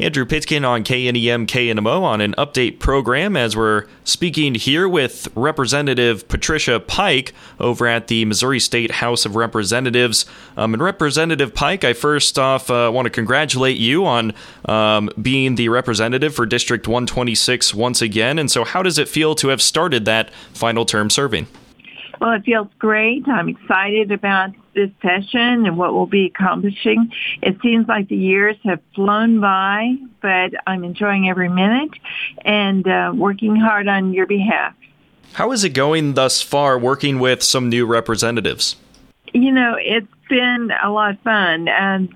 Andrew Pitkin on KNEM KNMO on an update program as we're speaking here with Representative Patricia Pike over at the Missouri State House of Representatives. Um, and Representative Pike, I first off uh, want to congratulate you on um, being the representative for District 126 once again. And so, how does it feel to have started that final term serving? Well, it feels great. I'm excited about this session and what we'll be accomplishing. It seems like the years have flown by, but I'm enjoying every minute and uh, working hard on your behalf. How is it going thus far working with some new representatives? You know, it's been a lot of fun.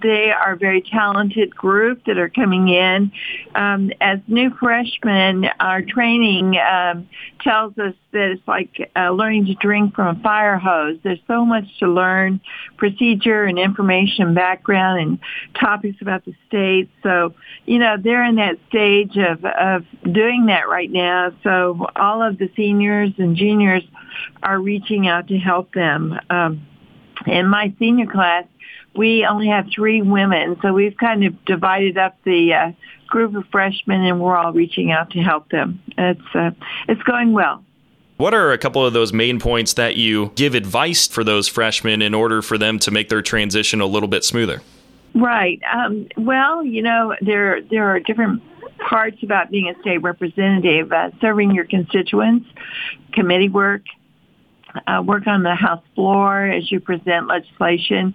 they are a very talented group that are coming in. Um, as new freshmen, our training um, tells us that it's like uh, learning to drink from a fire hose. There's so much to learn, procedure and information, background, and topics about the state. So, you know, they're in that stage of, of doing that right now. So all of the seniors and juniors are reaching out to help them. Um, in my senior class, we only have three women, so we've kind of divided up the uh, group of freshmen, and we're all reaching out to help them. It's uh, it's going well. What are a couple of those main points that you give advice for those freshmen in order for them to make their transition a little bit smoother? Right. Um, well, you know, there there are different parts about being a state representative, uh, serving your constituents, committee work, uh, work on the House floor as you present legislation.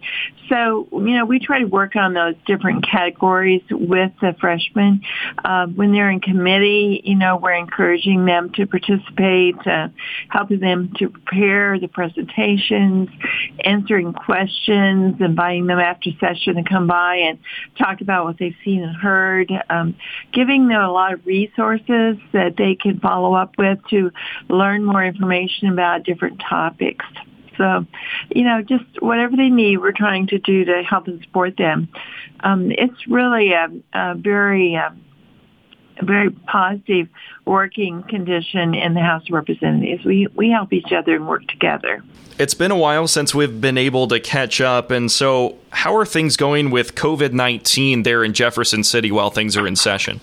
So, you know, we try to work on those different categories with the freshmen. Uh, when they're in committee, you know, we're encouraging them to participate, uh, helping them to prepare the presentations, answering questions, inviting them after session to come by and talk about what they've seen and heard, um, giving them a lot of resources that they can follow up with to learn more information about different topics. So, you know, just whatever they need, we're trying to do to help and support them. Um, it's really a, a very, a very positive working condition in the House of Representatives. We we help each other and work together. It's been a while since we've been able to catch up, and so how are things going with COVID nineteen there in Jefferson City while things are in session?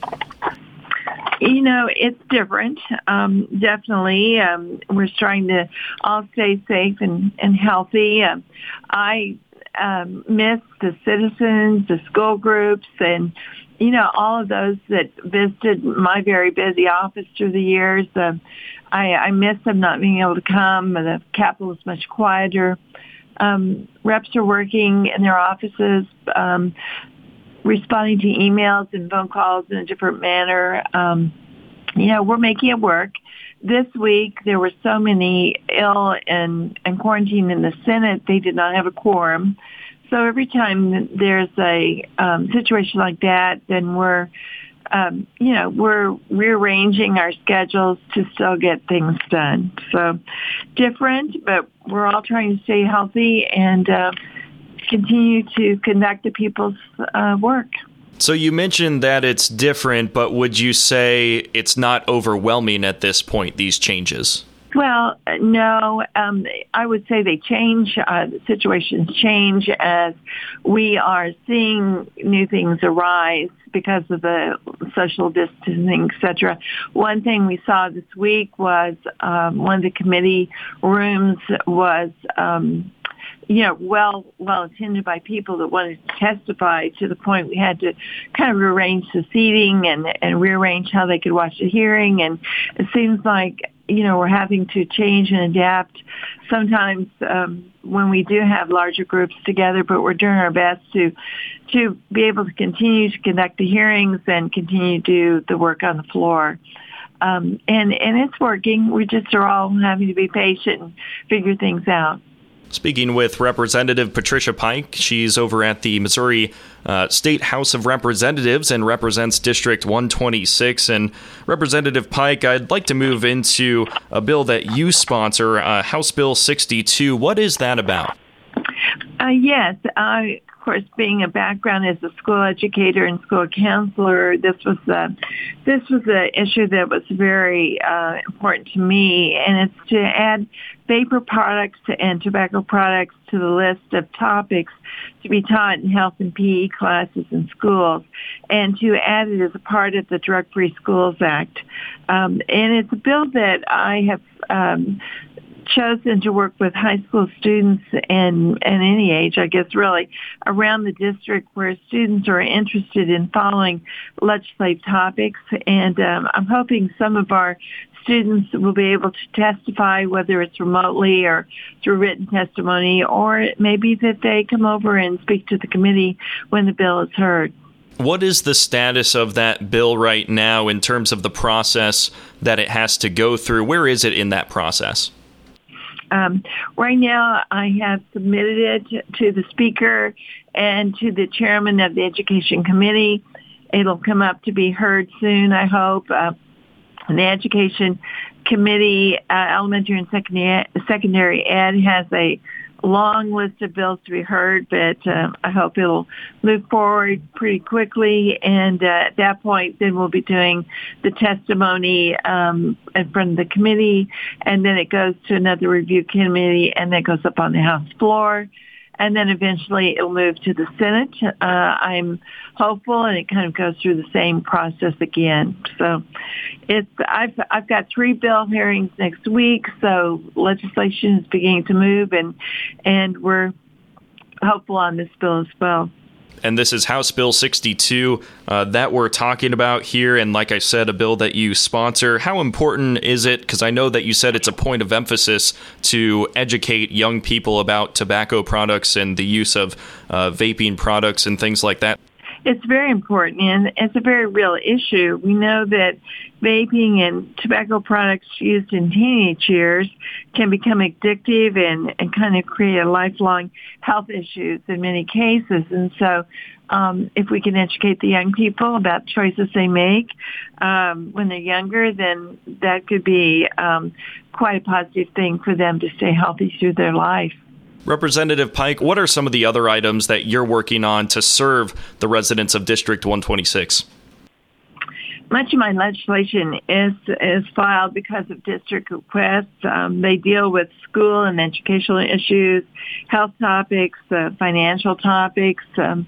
You know, it's different. Um, definitely, um, we're trying to all stay safe and, and healthy. Um, I um, miss the citizens, the school groups, and you know all of those that visited my very busy office through the years. Uh, I, I miss them not being able to come. The Capitol is much quieter. Um, reps are working in their offices. Um, responding to emails and phone calls in a different manner. Um, you know, we're making it work. This week there were so many ill and, and quarantined in the Senate, they did not have a quorum. So every time there's a um, situation like that, then we're, um, you know, we're rearranging our schedules to still get things done. So different, but we're all trying to stay healthy and uh, continue to conduct the people's uh, work. So you mentioned that it's different, but would you say it's not overwhelming at this point, these changes? Well, no. Um, I would say they change. Uh, situations change as we are seeing new things arise because of the social distancing, etc. One thing we saw this week was um, one of the committee rooms was um, you know, well, well attended by people that wanted to testify to the point we had to kind of rearrange the seating and, and rearrange how they could watch the hearing. And it seems like, you know, we're having to change and adapt sometimes um, when we do have larger groups together, but we're doing our best to to be able to continue to conduct the hearings and continue to do the work on the floor. Um, and and it's working. We just are all having to be patient and figure things out. Speaking with Representative Patricia Pike, she's over at the Missouri uh, State House of Representatives and represents District 126. And Representative Pike, I'd like to move into a bill that you sponsor, uh, House Bill 62. What is that about? Uh, yes, of course, being a background as a school educator and school counselor, this was a, this was an issue that was very uh, important to me, and it's to add vapor products and tobacco products to the list of topics to be taught in health and PE classes in schools, and to add it as a part of the Drug Free Schools Act. Um, and it's a bill that I have um, chosen to work with high school students and, and any age, I guess really, around the district where students are interested in following legislative topics. And um, I'm hoping some of our students will be able to testify, whether it's remotely or through written testimony, or maybe that they come over and speak to the committee when the bill is heard. What is the status of that bill right now in terms of the process that it has to go through? Where is it in that process? Um, right now, I have submitted it to the speaker and to the chairman of the education committee. It'll come up to be heard soon, I hope. Uh, the education committee, uh, elementary and secondary, secondary ed, has a long list of bills to be heard, but uh, I hope it'll move forward pretty quickly. And uh, at that point, then we'll be doing the testimony um, in front of the committee, and then it goes to another review committee, and then goes up on the House floor and then eventually it'll move to the Senate. Uh, I'm hopeful, and it kind of goes through the same process again. So, it's I've I've got three bill hearings next week, so legislation is beginning to move, and and we're hopeful on this bill as well and this is House Bill 62 uh, that we're talking about here. And like I said, a bill that you sponsor. How important is it? Because I know that you said it's a point of emphasis to educate young people about tobacco products and the use of uh, vaping products and things like that. It's very important and it's a very real issue. We know that vaping and tobacco products used in teenage years can become addictive and, and kind of create lifelong health issues in many cases. And so um, if we can educate the young people about choices they make um, when they're younger, then that could be um, quite a positive thing for them to stay healthy through their life. Representative Pike, what are some of the other items that you're working on to serve the residents of District 126? Much of my legislation is is filed because of district requests. Um, they deal with school and educational issues, health topics, uh, financial topics um,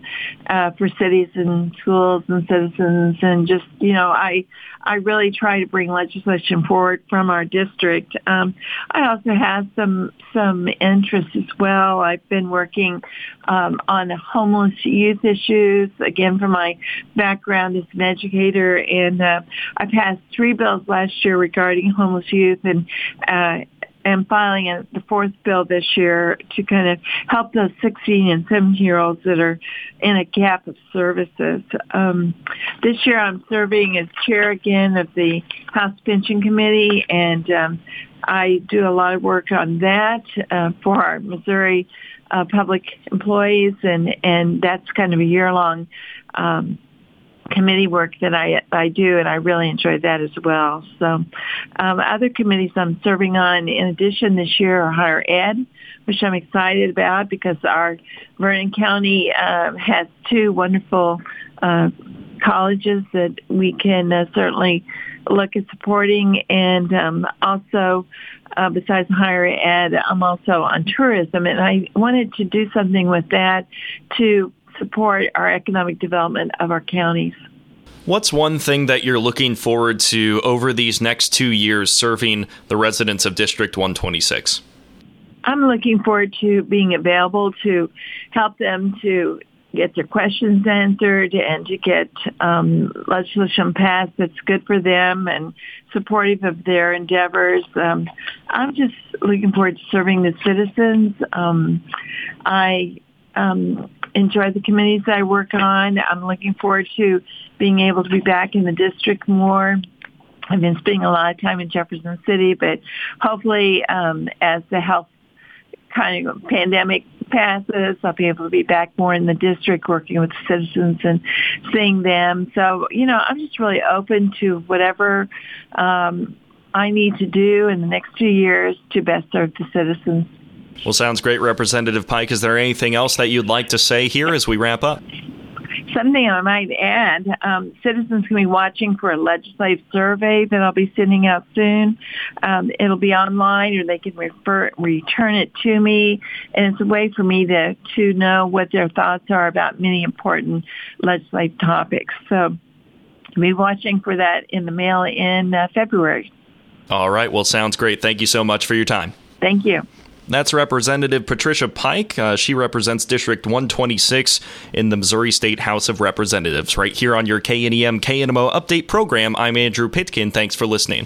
uh, for cities and schools and citizens, and just you know, I I really try to bring legislation forward from our district. Um, I also have some some interest as well. I've been working um, on homeless youth issues again from my background as an educator and and uh, I passed three bills last year regarding homeless youth, and uh, am filing a, the fourth bill this year to kind of help those 16 and 17 year olds that are in a gap of services. Um, this year I'm serving as chair again of the House Pension Committee and um, I do a lot of work on that uh, for our Missouri uh, public employees and, and that's kind of a year long um, committee work that I I do, and I really enjoy that as well. So, um, other committees I'm serving on, in addition, this year are higher ed, which I'm excited about because our Vernon County uh, has two wonderful uh, colleges that we can uh, certainly look at supporting, and um, also. Uh, besides higher ed, I'm also on tourism, and I wanted to do something with that to support our economic development of our counties. What's one thing that you're looking forward to over these next two years serving the residents of District 126? I'm looking forward to being available to help them to get their questions answered and to get um, legislation passed that's good for them and supportive of their endeavors. Um, I'm just looking forward to serving the citizens. Um, I um, enjoy the committees I work on. I'm looking forward to being able to be back in the district more. I've been spending a lot of time in Jefferson City, but hopefully um, as the health kind of pandemic passes, I'll be able to be back more in the district working with citizens and seeing them. So, you know, I'm just really open to whatever um, I need to do in the next two years to best serve the citizens. Well, sounds great, Representative Pike. Is there anything else that you'd like to say here as we wrap up? Something I might add, um, citizens can be watching for a legislative survey that I'll be sending out soon. Um, it'll be online or they can refer, return it to me. And it's a way for me to, to know what their thoughts are about many important legislative topics. So be watching for that in the mail in uh, February. All right. Well, sounds great. Thank you so much for your time. Thank you. That's Representative Patricia Pike. Uh, she represents District 126 in the Missouri State House of Representatives. Right here on your KNEM KNMO update program, I'm Andrew Pitkin. Thanks for listening.